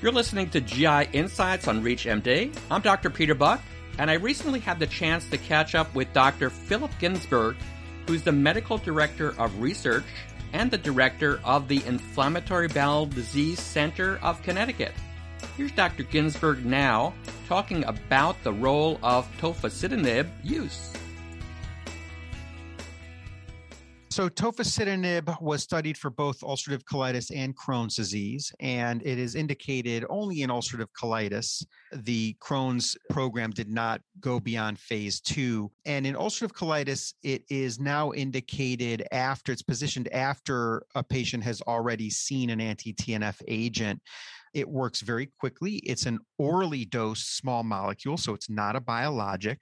You're listening to GI Insights on ReachMD. I'm Dr. Peter Buck, and I recently had the chance to catch up with Dr. Philip Ginsburg, who's the medical director of research and the director of the Inflammatory Bowel Disease Center of Connecticut. Here's Dr. Ginsburg now talking about the role of tofacitinib use. So tofacitinib was studied for both ulcerative colitis and Crohn's disease, and it is indicated only in ulcerative colitis. The Crohn's program did not go beyond phase two. And in ulcerative colitis, it is now indicated after it's positioned after a patient has already seen an anti-TNF agent. It works very quickly. It's an orally dosed small molecule, so it's not a biologic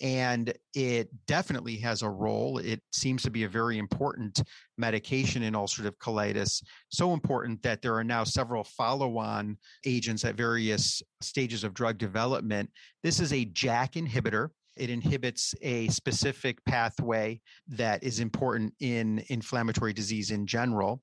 and it definitely has a role. It seems to be a very important medication in ulcerative colitis, so important that there are now several follow on agents at various stages of drug development. This is a JAK inhibitor. It inhibits a specific pathway that is important in inflammatory disease in general.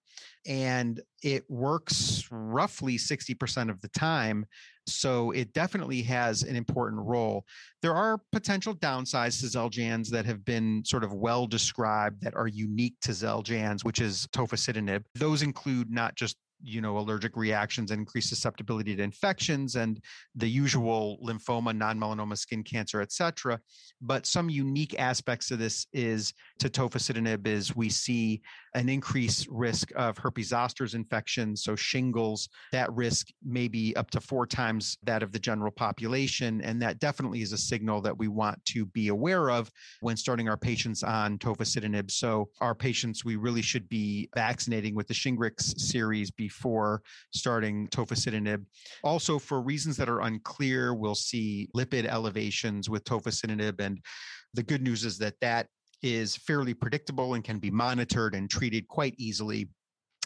And it works roughly 60% of the time. So it definitely has an important role. There are potential downsides to Xeljanz that have been sort of well described that are unique to Xeljanz, which is tofacitinib. Those include not just you know allergic reactions and increased susceptibility to infections and the usual lymphoma non-melanoma skin cancer etc but some unique aspects of this is to tofacitinib is we see an increased risk of herpes zoster's infection so shingles that risk may be up to four times that of the general population and that definitely is a signal that we want to be aware of when starting our patients on tofacitinib so our patients we really should be vaccinating with the shingrix series before before starting tofacitinib. Also, for reasons that are unclear, we'll see lipid elevations with tofacitinib. And the good news is that that is fairly predictable and can be monitored and treated quite easily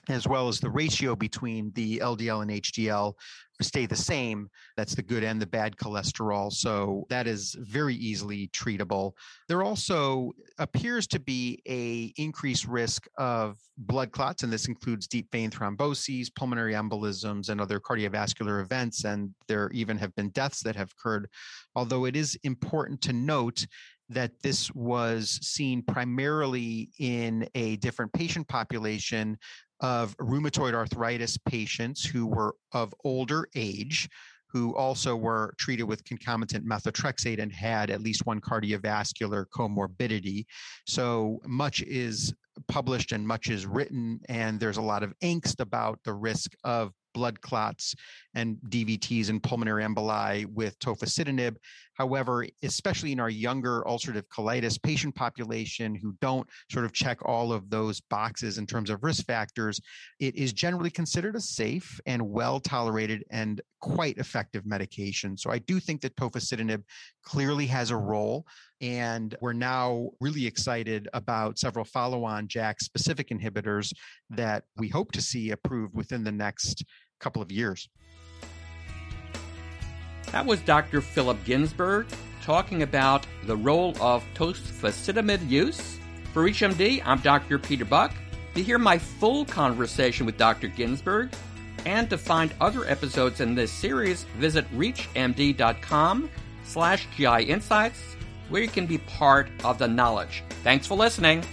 as well as the ratio between the LDL and HDL stay the same. That's the good and the bad cholesterol. So that is very easily treatable. There also appears to be a increased risk of blood clots, and this includes deep vein thromboses, pulmonary embolisms, and other cardiovascular events. And there even have been deaths that have occurred. Although it is important to note that this was seen primarily in a different patient population of rheumatoid arthritis patients who were of older age who also were treated with concomitant methotrexate and had at least one cardiovascular comorbidity. So much is published and much is written, and there's a lot of angst about the risk of blood clots and DVTs and pulmonary emboli with tofacitinib. However, especially in our younger ulcerative colitis patient population who don't sort of check all of those boxes in terms of risk factors, it is generally considered a safe and well tolerated and quite effective medication. So I do think that tofacitinib clearly has a role. And we're now really excited about several follow on JAK specific inhibitors that we hope to see approved within the next couple of years. That was Dr. Philip Ginsburg talking about the role of tofacitinib use. For ReachMD, I'm Dr. Peter Buck. To hear my full conversation with Dr. Ginsburg and to find other episodes in this series, visit reachmd.com slash GI Insights, where you can be part of the knowledge. Thanks for listening.